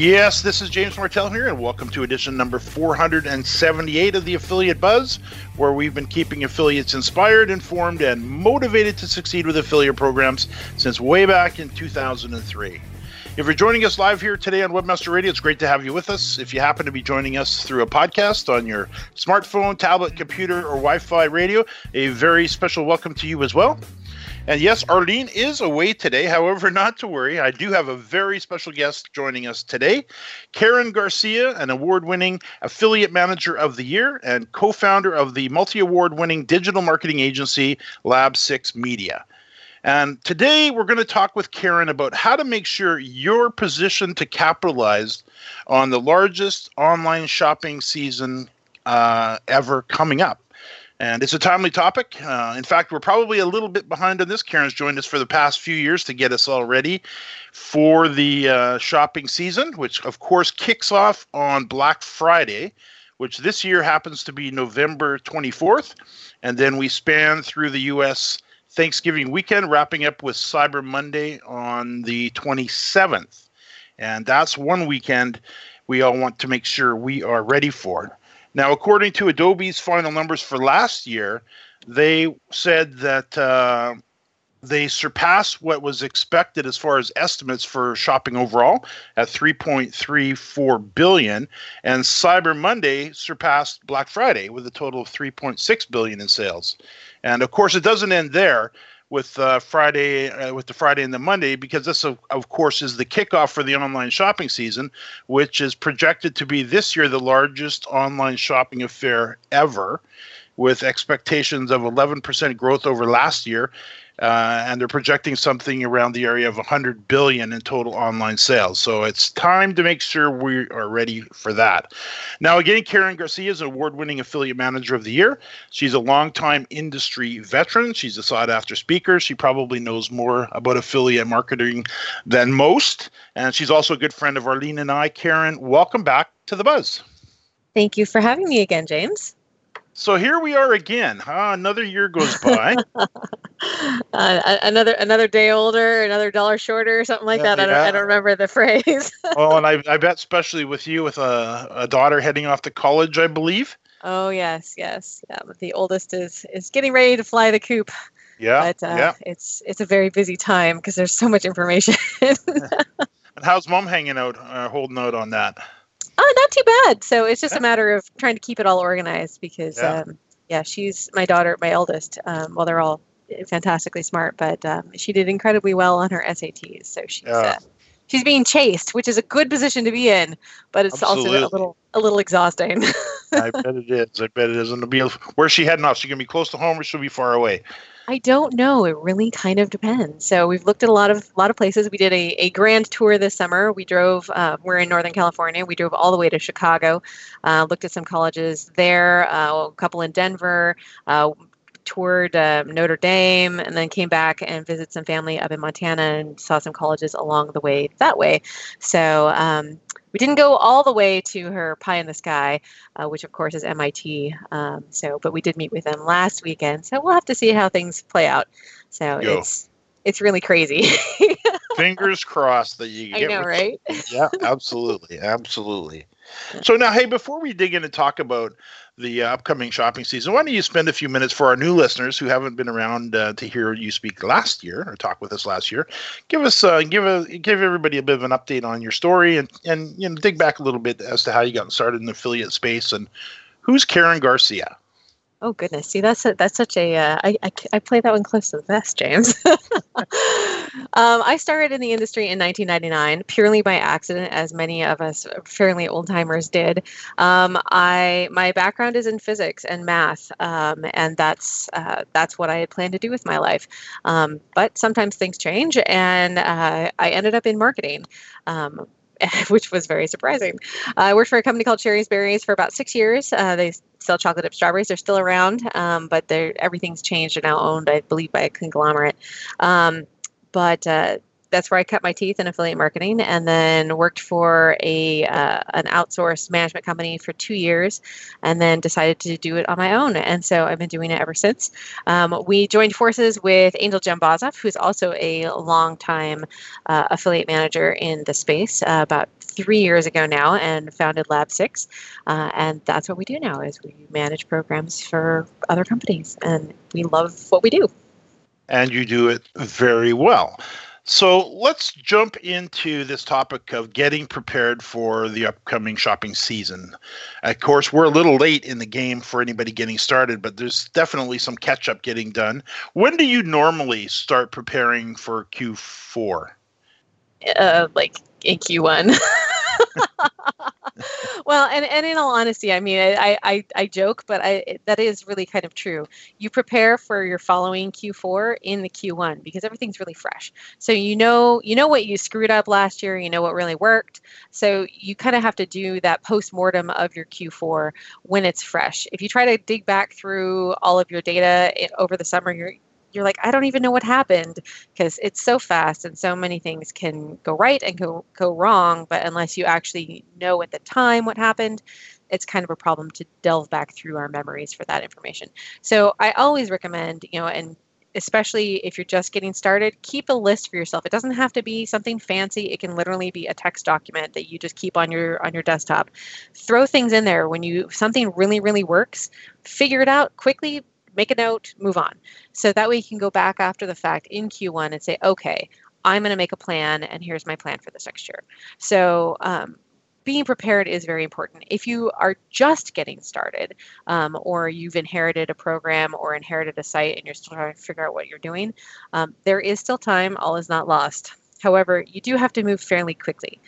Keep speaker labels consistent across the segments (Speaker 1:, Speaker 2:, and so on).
Speaker 1: Yes, this is James Martell here, and welcome to edition number 478 of the Affiliate Buzz, where we've been keeping affiliates inspired, informed, and motivated to succeed with affiliate programs since way back in 2003. If you're joining us live here today on Webmaster Radio, it's great to have you with us. If you happen to be joining us through a podcast on your smartphone, tablet, computer, or Wi Fi radio, a very special welcome to you as well. And yes, Arlene is away today. However, not to worry. I do have a very special guest joining us today Karen Garcia, an award winning affiliate manager of the year and co founder of the multi award winning digital marketing agency Lab 6 Media. And today we're going to talk with Karen about how to make sure you're positioned to capitalize on the largest online shopping season uh, ever coming up. And it's a timely topic. Uh, in fact, we're probably a little bit behind on this. Karen's joined us for the past few years to get us all ready for the uh, shopping season, which of course kicks off on Black Friday, which this year happens to be November 24th. And then we span through the U.S. Thanksgiving weekend, wrapping up with Cyber Monday on the 27th. And that's one weekend we all want to make sure we are ready for. Now, according to Adobe's final numbers for last year, they said that uh, they surpassed what was expected as far as estimates for shopping overall at 3.34 billion, and Cyber Monday surpassed Black Friday with a total of 3.6 billion in sales. And of course, it doesn't end there with uh, Friday, uh, with the Friday and the Monday, because this, of, of course, is the kickoff for the online shopping season, which is projected to be this year the largest online shopping affair ever, with expectations of 11% growth over last year uh, and they're projecting something around the area of 100 billion in total online sales. So it's time to make sure we are ready for that. Now, again, Karen Garcia is an award-winning affiliate manager of the year. She's a longtime industry veteran. She's a sought-after speaker. She probably knows more about affiliate marketing than most, and she's also a good friend of Arlene and I. Karen, welcome back to the Buzz.
Speaker 2: Thank you for having me again, James.
Speaker 1: So here we are again. Huh? Another year goes by.
Speaker 2: uh, another another day older, another dollar shorter, something like that. I don't, I don't remember the phrase.
Speaker 1: oh, and I, I bet especially with you with a, a daughter heading off to college, I believe.
Speaker 2: Oh yes, yes, yeah. But the oldest is is getting ready to fly the coop.
Speaker 1: Yeah,
Speaker 2: but uh,
Speaker 1: yeah.
Speaker 2: it's it's a very busy time because there's so much information.
Speaker 1: and how's mom hanging out, uh, holding out on that?
Speaker 2: Oh, not too bad. So it's just a matter of trying to keep it all organized because, yeah, um, yeah she's my daughter, my eldest. Um, well, they're all fantastically smart, but um, she did incredibly well on her SATs. So she's uh, she's being chased, which is a good position to be in, but it's Absolutely. also a little a little exhausting.
Speaker 1: I bet it is. I bet it is. And to be where's she heading off? She gonna be close to home, or she'll be far away?
Speaker 2: I don't know. It really kind of depends. So we've looked at a lot of a lot of places. We did a, a grand tour this summer. We drove. Uh, we're in Northern California. We drove all the way to Chicago. Uh, looked at some colleges there. Uh, a couple in Denver. Uh, toured uh, Notre Dame, and then came back and visited some family up in Montana and saw some colleges along the way that way. So. Um, we didn't go all the way to her pie in the sky, uh, which of course is MIT. Um, so, but we did meet with them last weekend. So we'll have to see how things play out. So
Speaker 1: Yo.
Speaker 2: it's it's really crazy.
Speaker 1: Fingers crossed that you Get
Speaker 2: I
Speaker 1: know,
Speaker 2: right?
Speaker 1: yeah, absolutely, absolutely. So now, hey, before we dig in and talk about the uh, upcoming shopping season, why don't you spend a few minutes for our new listeners who haven't been around uh, to hear you speak last year or talk with us last year? Give us, uh, give a, give everybody a bit of an update on your story and and you know dig back a little bit as to how you got started in the affiliate space and who's Karen Garcia.
Speaker 2: Oh goodness! See, that's a, that's such a uh, I, I I play that one close to the vest, James. um, I started in the industry in 1999 purely by accident, as many of us fairly old timers did. Um, I my background is in physics and math, um, and that's uh, that's what I had planned to do with my life. Um, but sometimes things change, and uh, I ended up in marketing. Which was very surprising. I worked for a company called Shari's Berries for about six years. Uh, they sell chocolate dip strawberries. They're still around, um, but everything's changed. They're now owned, I believe, by a conglomerate. Um, but uh, that's where I cut my teeth in affiliate marketing, and then worked for a uh, an outsourced management company for two years, and then decided to do it on my own. And so I've been doing it ever since. Um, we joined forces with Angel Djambazov, who's also a longtime uh, affiliate manager in the space, uh, about three years ago now, and founded Lab Six. Uh, and that's what we do now: is we manage programs for other companies, and we love what we do.
Speaker 1: and you do it very well. So let's jump into this topic of getting prepared for the upcoming shopping season. Of course, we're a little late in the game for anybody getting started, but there's definitely some catch up getting done. When do you normally start preparing for Q4?
Speaker 2: uh, like in Q1. well, and, and in all honesty, I mean, I, I, I joke, but I, that is really kind of true. You prepare for your following Q4 in the Q1 because everything's really fresh. So you know you know what you screwed up last year, you know what really worked. So you kind of have to do that post mortem of your Q4 when it's fresh. If you try to dig back through all of your data eh, over the summer, you're you're like, I don't even know what happened because it's so fast and so many things can go right and go go wrong. But unless you actually know at the time what happened, it's kind of a problem to delve back through our memories for that information. So I always recommend, you know, and especially if you're just getting started, keep a list for yourself. It doesn't have to be something fancy. It can literally be a text document that you just keep on your on your desktop. Throw things in there when you something really really works. Figure it out quickly. Make a note. Move on. So that way you can go back after the fact in Q1 and say, okay, I'm going to make a plan, and here's my plan for this next year. So um, being prepared is very important. If you are just getting started, um, or you've inherited a program or inherited a site and you're still trying to figure out what you're doing, um, there is still time. All is not lost. However, you do have to move fairly quickly.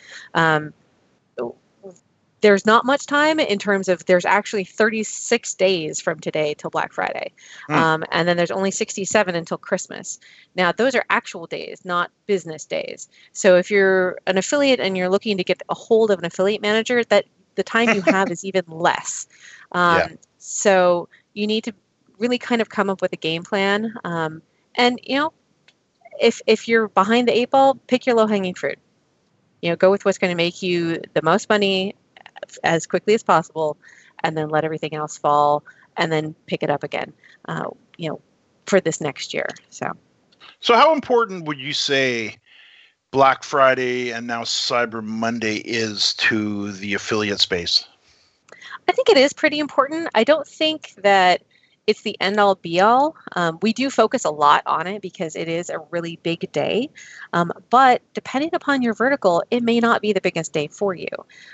Speaker 2: There's not much time in terms of there's actually 36 days from today till Black Friday.
Speaker 1: Hmm.
Speaker 2: Um, and then there's only 67 until Christmas. Now, those are actual days, not business days. So if you're an affiliate and you're looking to get a hold of an affiliate manager, that the time you have is even less. Um,
Speaker 1: Yeah.
Speaker 2: So you need to really kind of come up with a game plan. Um, and you know, if if you're behind the eight ball, pick your low hanging fruit. You know, go with what's going to make you the most money as quickly as possible, and then let everything else fall, and then pick it up again. Uh, you know, for this next year. So.
Speaker 1: So, how important would you say Black Friday and now Cyber Monday is to the affiliate space?
Speaker 2: I think it is pretty important. I don't think that it's the end all be all. Um, we do focus a lot on it because it is a really big day. Um, but depending upon your vertical, it may not be the biggest day for you.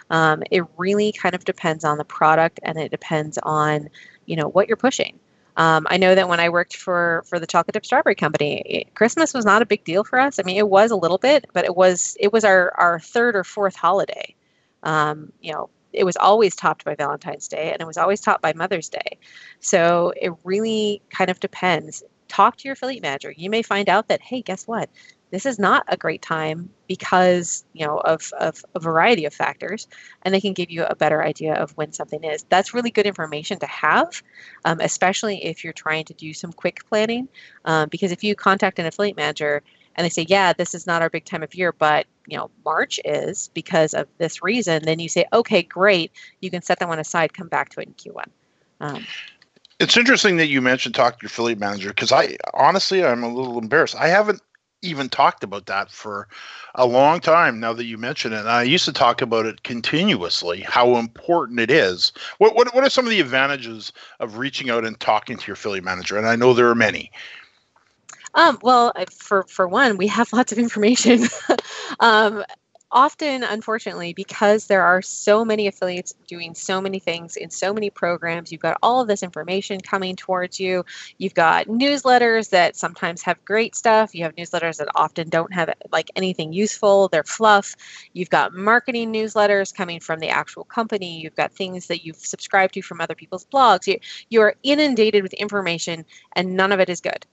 Speaker 2: Um, it really kind of depends on the product and it depends on, you know, what you're pushing. Um, I know that when I worked for for the chocolate dip strawberry company, it- Christmas was not a big deal for us. I mean, it was a little bit, but it was it was our our third or fourth holiday. Um, you know, it was always topped by Valentine's Day and it was always topped by Mother's Day. So it really kind of depends. Talk to your affiliate manager. You may find out that, hey, guess what? This is not a great time because, you know, of, of a variety of factors, and they can give you a better idea of when something is. That's really good information to have, um, especially if you're trying to do some quick planning. Um, because if you contact an affiliate manager and they say, yeah, this is not our big time of year, but you know, March is because of this reason, then you say, okay, great, you can set that one aside, come back to it in Q1. Um,
Speaker 1: It's interesting that you mentioned talk to your affiliate manager because I honestly I'm a little embarrassed. I haven't even talked about that for a long time now that you mention it. And I used to talk about it continuously, how important it is. What, what what are some of the advantages of reaching out and talking to your affiliate manager? And I know there are many.
Speaker 2: Um, well, for for one, we have lots of information. um, often, unfortunately, because there are so many affiliates doing so many things in so many programs, you've got all of this information coming towards you. You've got newsletters that sometimes have great stuff. You have newsletters that often don't have like anything useful. They're fluff. You've got marketing newsletters coming from the actual company. You've got things that you've subscribed to from other people's blogs. You, you're inundated with information, and none of it is good.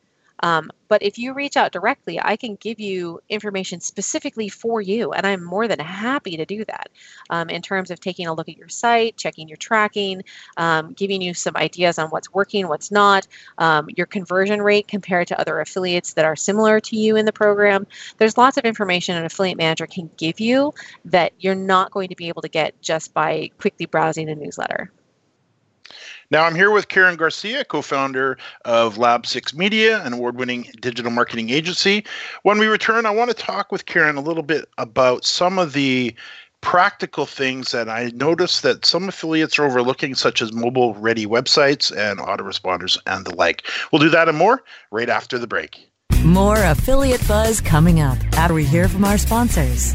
Speaker 2: Um, but if you reach out directly, I can give you information specifically for you, and I'm more than happy to do that um, in terms of taking a look at your site, checking your tracking, um, giving you some ideas on what's working, what's not, um, your conversion rate compared to other affiliates that are similar to you in the program. There's lots of information an affiliate manager can give you that you're not going to be able to get just by quickly browsing a newsletter.
Speaker 1: Now I'm here with Karen Garcia, co-founder of Lab Six Media, an award-winning digital marketing agency. When we return, I want to talk with Karen a little bit about some of the practical things that I noticed that some affiliates are overlooking, such as mobile ready websites and autoresponders and the like. We'll do that and more right after the break.
Speaker 3: More affiliate buzz coming up after we hear from our sponsors.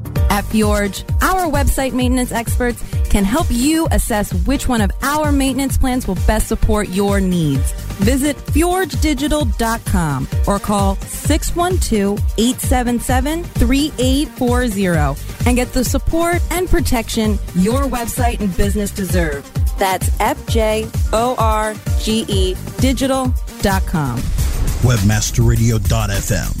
Speaker 4: At Fjorge, our website maintenance experts can help you assess which one of our maintenance plans will best support your needs. Visit fjorgedigital.com or call 612-877-3840 and get the support and protection your website and business deserve. That's F-J-O-R-G-E digital.com.
Speaker 5: Webmasterradio.fm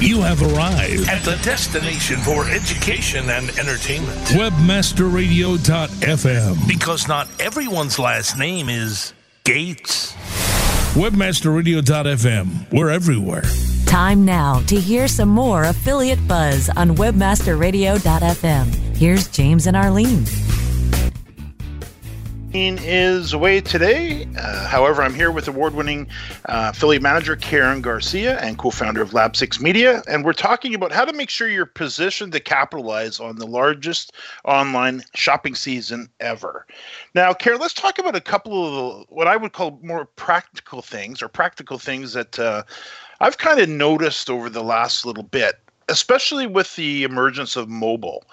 Speaker 6: You have arrived
Speaker 7: at the destination for education and entertainment.
Speaker 6: Webmasterradio.fm.
Speaker 7: Because not everyone's last name is Gates.
Speaker 6: Webmasterradio.fm. We're everywhere.
Speaker 3: Time now to hear some more affiliate buzz on webmasterradio.fm. Here's James and Arlene.
Speaker 1: Is away today. Uh, however, I'm here with award-winning uh, affiliate manager Karen Garcia and co-founder of Lab Six Media, and we're talking about how to make sure you're positioned to capitalize on the largest online shopping season ever. Now, Karen, let's talk about a couple of what I would call more practical things, or practical things that uh, I've kind of noticed over the last little bit, especially with the emergence of mobile.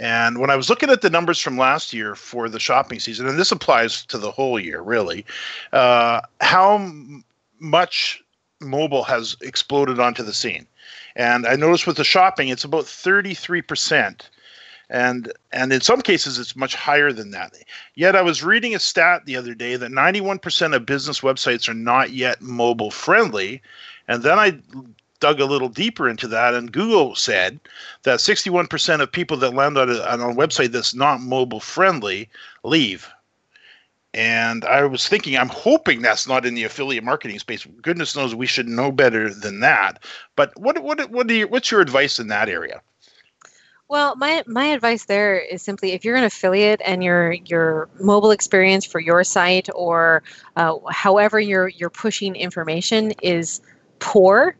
Speaker 1: And when I was looking at the numbers from last year for the shopping season, and this applies to the whole year, really, uh, how m- much mobile has exploded onto the scene. And I noticed with the shopping, it's about 33%. And and in some cases, it's much higher than that. Yet I was reading a stat the other day that 91% of business websites are not yet mobile friendly. And then I dug a little deeper into that, and Google said that 61% of people that land on a, on a website that's not mobile friendly leave. And I was thinking, I'm hoping that's not in the affiliate marketing space. Goodness knows we should know better than that. But what what what do you, what's your advice in that area?
Speaker 2: Well, my my advice there is simply if you're an affiliate and your your mobile experience for your site or uh, however you're you're pushing information is poor,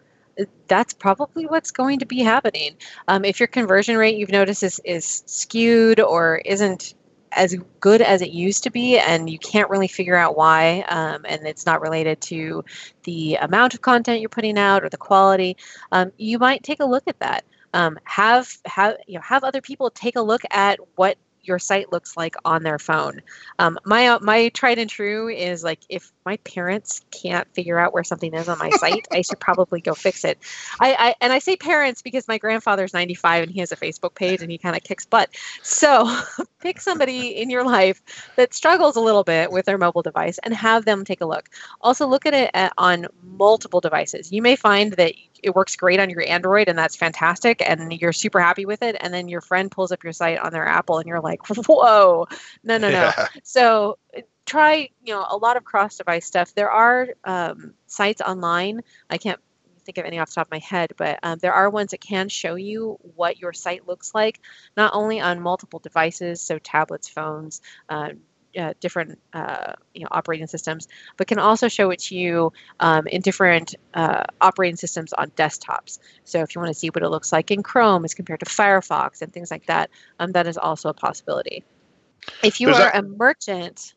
Speaker 2: that's probably what's going to be happening. Um, if your conversion rate you've noticed is is skewed or isn't as good as it used to be and you can't really figure out why um, and it's not related to the amount of content you're putting out or the quality um, you might take a look at that um, have have you know have other people take a look at what your site looks like on their phone. Um, my uh, my tried and true is like if my parents can't figure out where something is on my site, I should probably go fix it. I, I and I say parents because my grandfather's 95 and he has a Facebook page and he kind of kicks butt. So pick somebody in your life that struggles a little bit with their mobile device and have them take a look. Also look at it at, on multiple devices. You may find that it works great on your Android and that's fantastic and you're super happy with it. And then your friend pulls up your site on their Apple and you're like, whoa, no, no, no. Yeah. So try, you know, a lot of cross device stuff. There are um, sites online. I can't think of any off the top of my head, but um, there are ones that can show you what your site looks like, not only on multiple devices, so tablets, phones, uh, uh, different uh, you know operating systems, but can also show it to you um, in different uh, operating systems on desktops. So if you want to see what it looks like in Chrome as compared to Firefox and things like that, um, that is also a possibility. If you Does are that- a merchant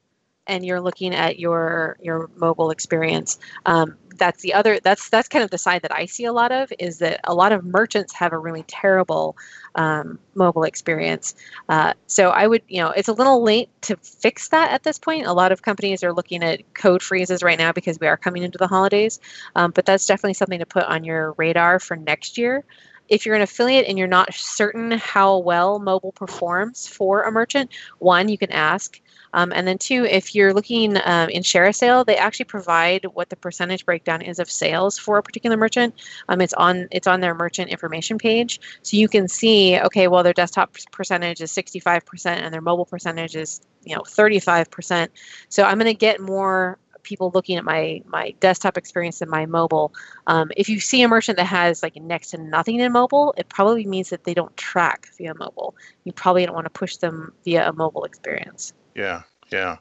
Speaker 2: and you're looking at your your mobile experience, um, that's the other that's that's kind of the side that I see a lot of is that a lot of merchants have a really terrible um, mobile experience. Uh, so I would you know it's a little late to fix that at this point. A lot of companies are looking at code freezes right now because we are coming into the holidays, um, but that's definitely something to put on your radar for next year if you're an affiliate and you're not certain how well mobile performs for a merchant, one, you can ask. Um, and then two, if you're looking um, in ShareASale, they actually provide what the percentage breakdown is of sales for a particular merchant. Um, it's on it's on their merchant information page, so you can see okay, well their desktop percentage is 65% and their mobile percentage is you know 35%. So I'm going to get more people looking at my my desktop experience than my mobile. Um, if you see a merchant that has like next to nothing in mobile, it probably means that they don't track via mobile. You probably don't want to push them via a mobile experience.
Speaker 1: Yeah, yeah.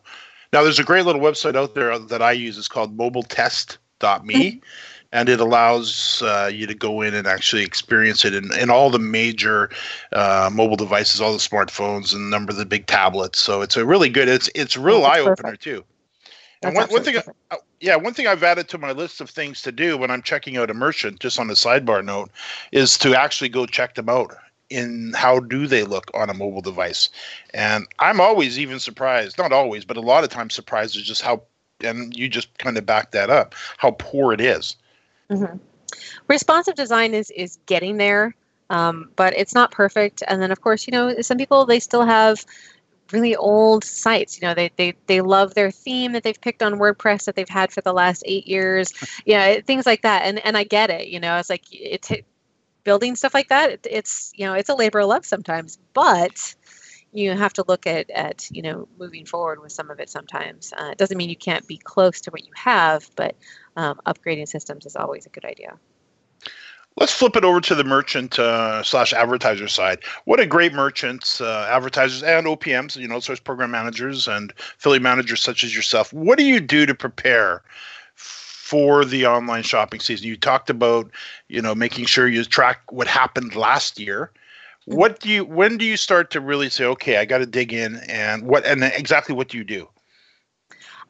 Speaker 1: Now there's a great little website out there that I use. It's called mobiletest.me. Mm-hmm. and it allows uh, you to go in and actually experience it in, in all the major uh, mobile devices, all the smartphones, and a number of the big tablets. So it's a really good. It's it's real eye opener too. And one, one thing, uh, yeah, one thing I've added to my list of things to do when I'm checking out a merchant, just on a sidebar note, is to actually go check them out in how do they look on a mobile device. And I'm always even surprised, not always, but a lot of times surprised is just how, and you just kind of back that up, how poor it is.
Speaker 2: Mm-hmm. Responsive design is is getting there, um, but it's not perfect. And then, of course, you know, some people they still have really old sites. You know, they they they love their theme that they've picked on WordPress that they've had for the last eight years. yeah, things like that. And and I get it. You know, it's like it's building stuff like that. It, it's you know it's a labor of love sometimes, but you have to look at at you know moving forward with some of it sometimes. Uh, it doesn't mean you can't be close to what you have, but um, upgrading systems is always a good idea.
Speaker 1: Let's flip it over to the merchant uh, slash advertiser side. What a great merchants, uh, advertisers, and OPMs, you know, source program managers and affiliate managers such as yourself. What do you do to prepare for the online shopping season? You talked about, you know, making sure you track what happened last year. Mm-hmm. What do you? When do you start to really say, okay, I got to dig in, and what, and exactly what do you do?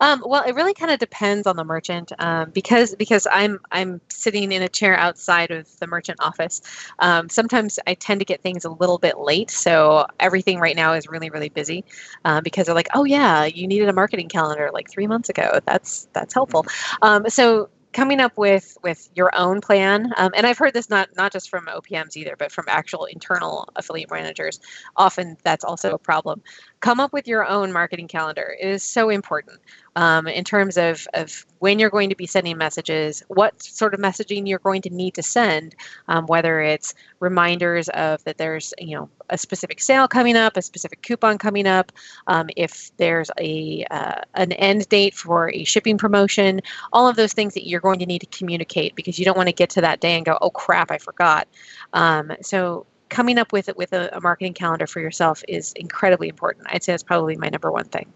Speaker 2: Um, well, it really kind of depends on the merchant um, because because I'm I'm sitting in a chair outside of the merchant office. Um, sometimes I tend to get things a little bit late, so everything right now is really really busy uh, because they're like, oh yeah, you needed a marketing calendar like three months ago. That's that's helpful. Um, so coming up with with your own plan um, and i've heard this not not just from opms either but from actual internal affiliate managers often that's also a problem come up with your own marketing calendar it is so important um, in terms of, of when you're going to be sending messages what sort of messaging you're going to need to send um, whether it's reminders of that there's you know a specific sale coming up, a specific coupon coming up, um, if there's a uh, an end date for a shipping promotion, all of those things that you're going to need to communicate because you don't want to get to that day and go, oh crap, I forgot. Um, so coming up with it with a, a, marketing calendar for yourself is incredibly important. I'd say that's probably my number one thing.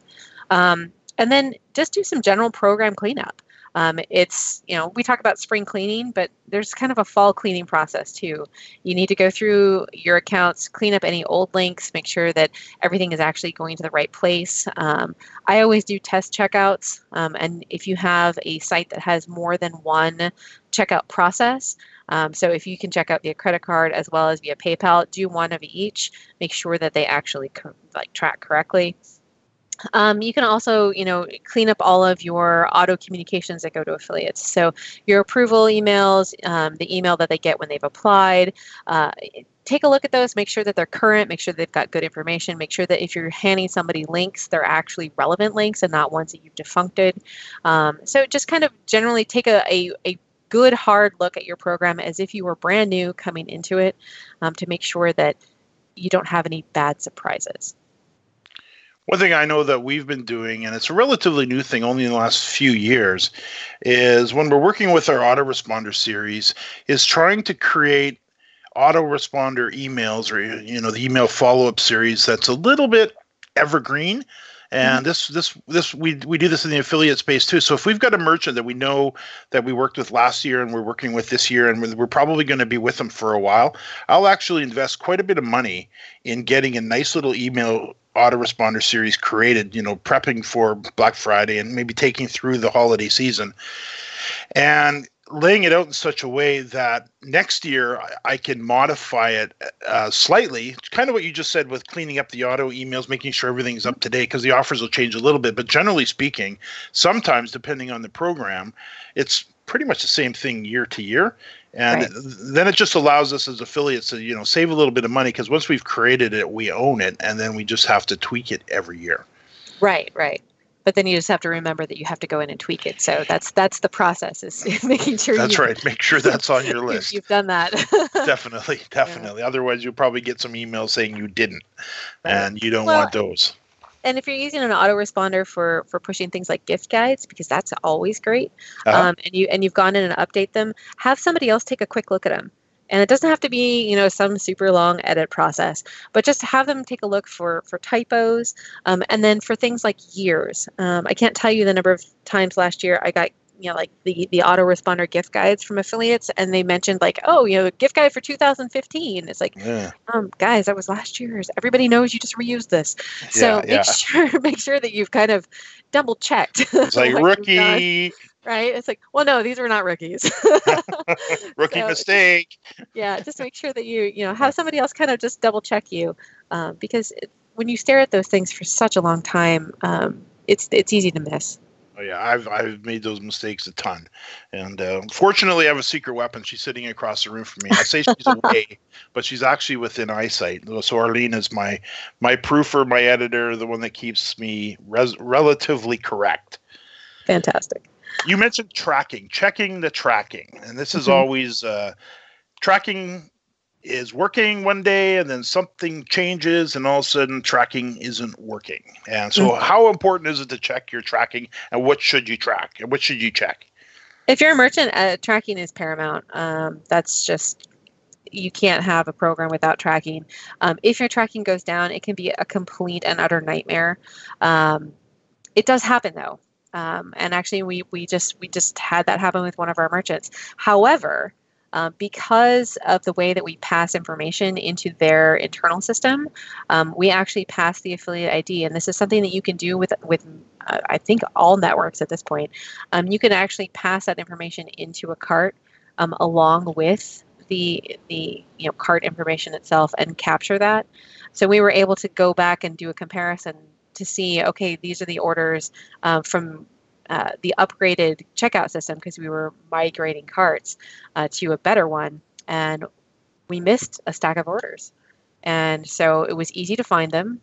Speaker 2: Um, and then just do some general program cleanup. Um, it's, you know, we talk about spring cleaning, but there's kind of a fall cleaning process too. You need to go through your accounts, clean up any old links, make sure that everything is actually going to the right place. Um, I always do test checkouts. Um, and if you have a site that has more than one checkout process, um, so if you can check out via credit card as well as via PayPal, do one of each. Make sure that they actually co- like track correctly. Um, you can also, you know, clean up all of your auto communications that go to affiliates. So your approval emails, um, the email that they get when they've applied. Uh, take a look at those. Make sure that they're current. Make sure they've got good information. Make sure that if you're handing somebody links, they're actually relevant links and not ones that you've defuncted. Um, so just kind of generally take a, a, a good hard look at your program as if you were brand new coming into it um, to make sure that you don't have any bad surprises.
Speaker 1: One thing I know that we've been doing, and it's a relatively new thing only in the last few years, is when we're working with our autoresponder series, is trying to create autoresponder emails or you know the email follow-up series that's a little bit evergreen and mm-hmm. this this this we we do this in the affiliate space too so if we've got a merchant that we know that we worked with last year and we're working with this year and we're probably going to be with them for a while i'll actually invest quite a bit of money in getting a nice little email autoresponder series created, you know, prepping for Black Friday and maybe taking through the holiday season. And laying it out in such a way that next year I can modify it uh, slightly. Kind of what you just said with cleaning up the auto emails, making sure everything's up to date because the offers will change a little bit. But generally speaking, sometimes depending on the program, it's pretty much the same thing year to year and right. then it just allows us as affiliates to you know save a little bit of money because once we've created it we own it and then we just have to tweak it every year
Speaker 2: right right but then you just have to remember that you have to go in and tweak it. So that's that's the process is making sure
Speaker 1: that's right. Make sure that's on your list.
Speaker 2: You've done that.
Speaker 1: Definitely definitely. Yeah. otherwise you'll probably get some emails saying you didn't right. and you don't well, want those.
Speaker 2: and if you're using an autoresponder for for pushing things like gift guides because that's always great uh-huh. um, and you and you've gone in and update them have somebody else take a quick look at them and it doesn't have to be you know some super long edit process but just have them take a look for for typos um, and then for things like years. Um, i can't tell you the number of times last year i got you know like the the autoresponder gift guides from affiliates and they mentioned like oh you know gift guide for 2015 it's like yeah. um guys that was last year's. Everybody knows you just reused this. So yeah, make sure make sure that you've kind of double checked.
Speaker 1: It's like rookie.
Speaker 2: right? It's like well no these are not rookies.
Speaker 1: Rookie so, mistake.
Speaker 2: Yeah just make sure that you you know have somebody else kind of just double check you um, because it, when you stare at those things for such a long time um, it's it's easy to miss
Speaker 1: Oh yeah, I've I've made those mistakes a ton, and uh, fortunately, I have a secret weapon. She's sitting across the room from me. I say she's away, but she's actually within eyesight. So Arlene is my my proofer, my editor, the one that keeps me res- relatively correct.
Speaker 2: Fantastic.
Speaker 1: You mentioned tracking, checking the tracking, and this is mm-hmm. always uh, tracking is working one day and then something changes and all of a sudden tracking isn't working. And so, mm-hmm. how important is it to check your tracking and what should you track and what should you check?
Speaker 2: If you're a merchant, uh, tracking is paramount. Um, that's just you can't have a program without tracking. Um, if your tracking goes down, it can be a complete and utter nightmare. Um, it does happen though, um, and actually, we we just we just had that happen with one of our merchants. However, uh, because of the way that we pass information into their internal system, um, we actually pass the affiliate ID, and this is something that you can do with with uh, I think all networks at this point. Um, you can actually pass that information into a cart um, along with the the you know cart information itself and capture that. So we were able to go back and do a comparison to see okay these are the orders uh, from uh, the upgraded checkout system because we were migrating carts uh, to a better one, and we missed a stack of orders. And so it was easy to find them.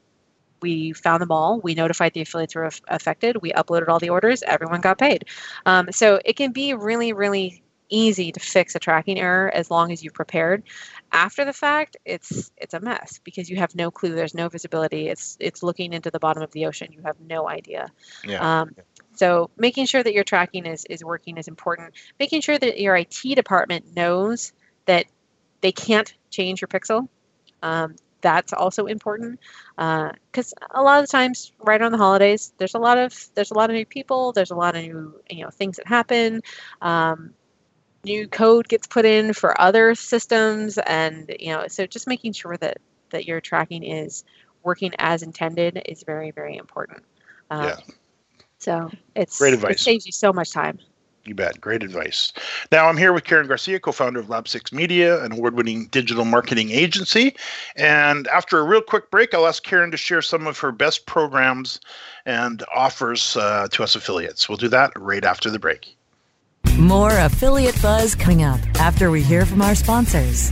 Speaker 2: We found them all. We notified the affiliates were affected. We uploaded all the orders. Everyone got paid. Um, so it can be really, really easy to fix a tracking error as long as you've prepared. After the fact, it's it's a mess because you have no clue. There's no visibility. It's it's looking into the bottom of the ocean. You have no idea.
Speaker 1: Yeah.
Speaker 2: Um, so making sure that your tracking is is working is important. Making sure that your IT department knows that they can't change your pixel. Um, that's also important because a lot of the times, right on the holidays, there's a lot of there's a lot of new people. There's a lot of new you know things that happen. Um, new code gets put in for other systems, and you know so just making sure that that your tracking is working as intended is very very important. Um,
Speaker 1: Yeah.
Speaker 2: So it's
Speaker 1: Great advice.
Speaker 2: It saves you so much time.
Speaker 1: You bet. Great advice. Now, I'm here with Karen Garcia, co founder of Lab 6 Media, an award winning digital marketing agency. And after a real quick break, I'll ask Karen to share some of her best programs and offers uh, to us affiliates. We'll do that right after the break.
Speaker 3: More affiliate buzz coming up after we hear from our sponsors.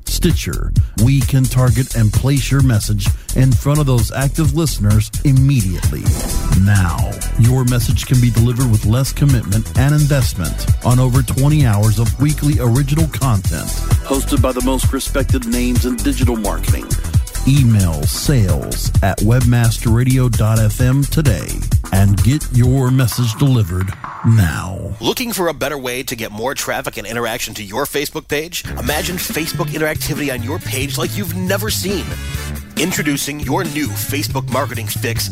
Speaker 5: Stitcher, we can target and place your message in front of those active listeners immediately. Now, your message can be delivered with less commitment and investment on over 20 hours of weekly original content hosted by the most respected names in digital marketing. Email sales at webmasterradio.fm today and get your message delivered now.
Speaker 8: Looking for a better way to get more traffic and interaction to your Facebook page? Imagine Facebook interactivity on your page like you've never seen. Introducing your new Facebook marketing fix.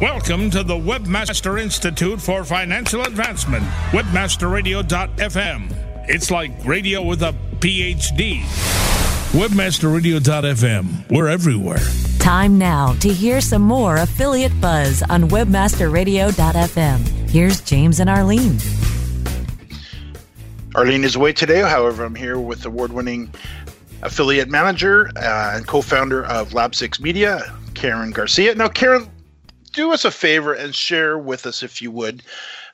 Speaker 6: Welcome to the Webmaster Institute for Financial Advancement, webmasterradio.fm. It's like radio with a PhD. Webmasterradio.fm. We're everywhere.
Speaker 3: Time now to hear some more affiliate buzz on webmasterradio.fm. Here's James and Arlene.
Speaker 1: Arlene is away today. However, I'm here with award winning affiliate manager uh, and co founder of Lab 6 Media, Karen Garcia. Now, Karen, do us a favor and share with us, if you would,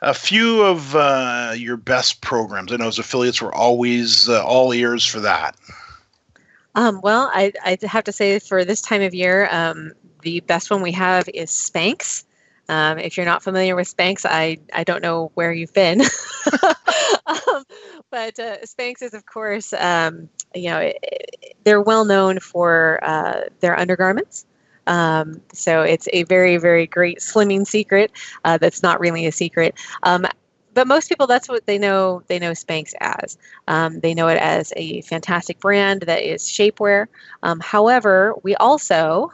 Speaker 1: a few of uh, your best programs. I know as affiliates, we're always uh, all ears for that.
Speaker 2: Um, well, I, I have to say for this time of year, um, the best one we have is Spanx. Um, if you're not familiar with Spanx, I, I don't know where you've been. um, but uh, Spanx is, of course, um, you know, it, it- they're well known for uh, their undergarments. Um, so it's a very, very great slimming secret uh, that's not really a secret. Um, but most people, that's what they know. They know Spanx as. Um, they know it as a fantastic brand that is shapewear. Um, however, we also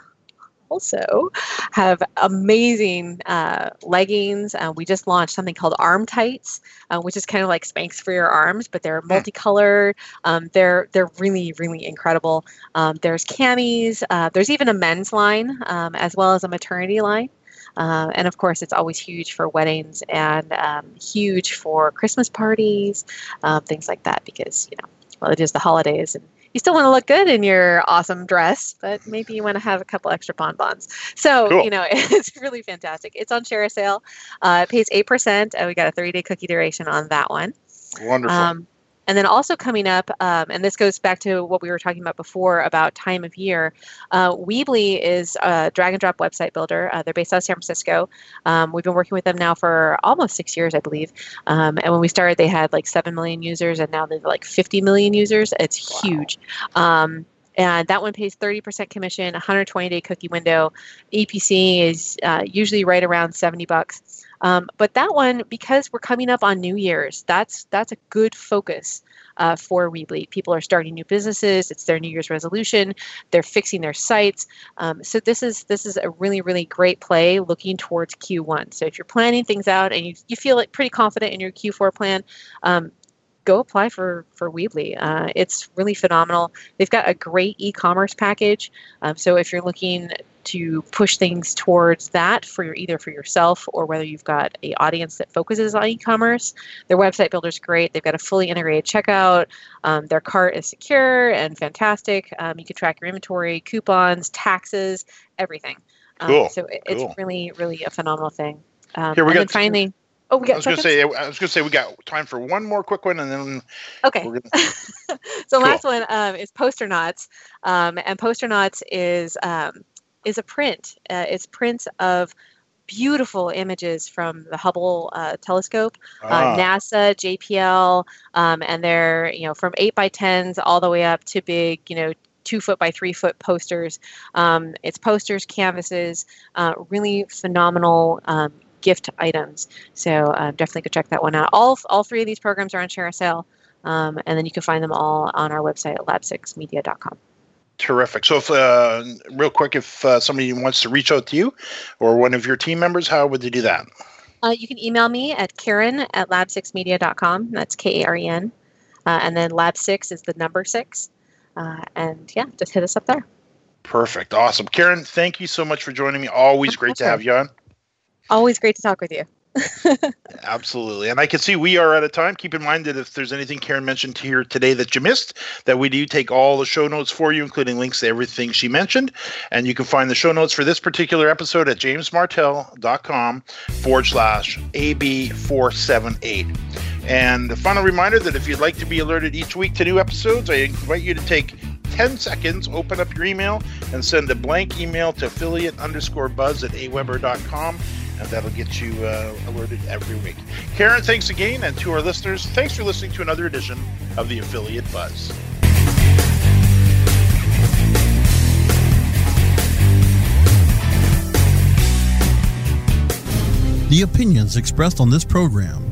Speaker 2: also have amazing uh, leggings. Uh, we just launched something called Arm Tights, uh, which is kind of like Spanx for your arms, but they're multicolored. Um, they're they're really really incredible. Um, there's camis. Uh, there's even a men's line um, as well as a maternity line. Uh, and of course, it's always huge for weddings and um, huge for Christmas parties, um, things like that, because, you know, well, it is the holidays and you still want to look good in your awesome dress, but maybe you want to have a couple extra bonbons. So,
Speaker 1: Cool.
Speaker 2: you know, it's really fantastic. It's on ShareASale. Uh, it pays 8%. Uh, we got a 30 day cookie duration on that one.
Speaker 1: Wonderful.
Speaker 2: Um, and then also coming up, um, and this goes back to what we were talking about before about time of year. Uh, Weebly is a drag and drop website builder. Uh, they're based out of San Francisco. Um, we've been working with them now for almost six years, I believe. Um, and when we started, they had like 7 million users, and now they've like 50 million users. It's huge. Um, and that one pays 30% commission, 120 day cookie window. EPC is uh, usually right around 70 bucks. Um, but that one, because we're coming up on New Year's, that's that's a good focus uh, for Weebly. People are starting new businesses. It's their New Year's resolution. They're fixing their sites. Um, so this is this is a really really great play looking towards Q1. So if you're planning things out and you, you feel like pretty confident in your Q4 plan, um, go apply for for Weebly. Uh, it's really phenomenal. They've got a great e-commerce package. Um, so if you're looking to push things towards that for your either for yourself or whether you've got a audience that focuses on e-commerce, their website builder is great. They've got a fully integrated checkout. Um, their cart is secure and fantastic. Um, you can track your inventory, coupons, taxes, everything. Um,
Speaker 1: Cool,
Speaker 2: so it,
Speaker 1: cool.
Speaker 2: it's really, really a phenomenal thing. Um,
Speaker 1: Here we got-
Speaker 2: finally. Oh, we got
Speaker 1: I was going to say, I was going to say, we got time for one more quick one, and then
Speaker 2: Okay.
Speaker 1: we're gonna,
Speaker 2: so
Speaker 1: Cool.
Speaker 2: last one um, is Posternauts, um, and Posternauts is um, is a print. Uh, it's prints of beautiful images from the Hubble uh, telescope,
Speaker 1: Ah.
Speaker 2: uh, NASA, JPL, um, and they're you know from eight by tens all the way up to big you know two foot by three foot posters. Um, it's posters, canvases, uh, really phenomenal. Um, gift items so uh, definitely go check that one out all all three of these programs are on ShareASale um, and then you can find them all on our website at lab6media.com.
Speaker 1: terrific. So, if uh, real quick, if uh, somebody wants to reach out to you or one of your team members, how would they do that?
Speaker 2: Uh, you can email me at Karen at lab6media.com. That's K A R E N. Uh, and then lab6 is the number six. Uh, and yeah, just hit us up there.
Speaker 1: Perfect, awesome, Karen. Thank you so much for joining me. Always great to have you on.
Speaker 2: Always great to talk with you.
Speaker 1: Absolutely. And I can see we are out of time. Keep in mind that if there's anything Karen mentioned here today that you missed, that we do take all the show notes for you, including links to everything she mentioned. And you can find the show notes for this particular episode at jamesmartell.com forward slash AB478. And a final reminder that if you'd like to be alerted each week to new episodes, I invite you to take 10 seconds, open up your email, and send a blank email to affiliate underscore buzz at aweber.com that'll get you uh, alerted every week. Karen, thanks again, and to our listeners, thanks for listening to another edition of the Affiliate Buzz.
Speaker 5: The opinions expressed on this program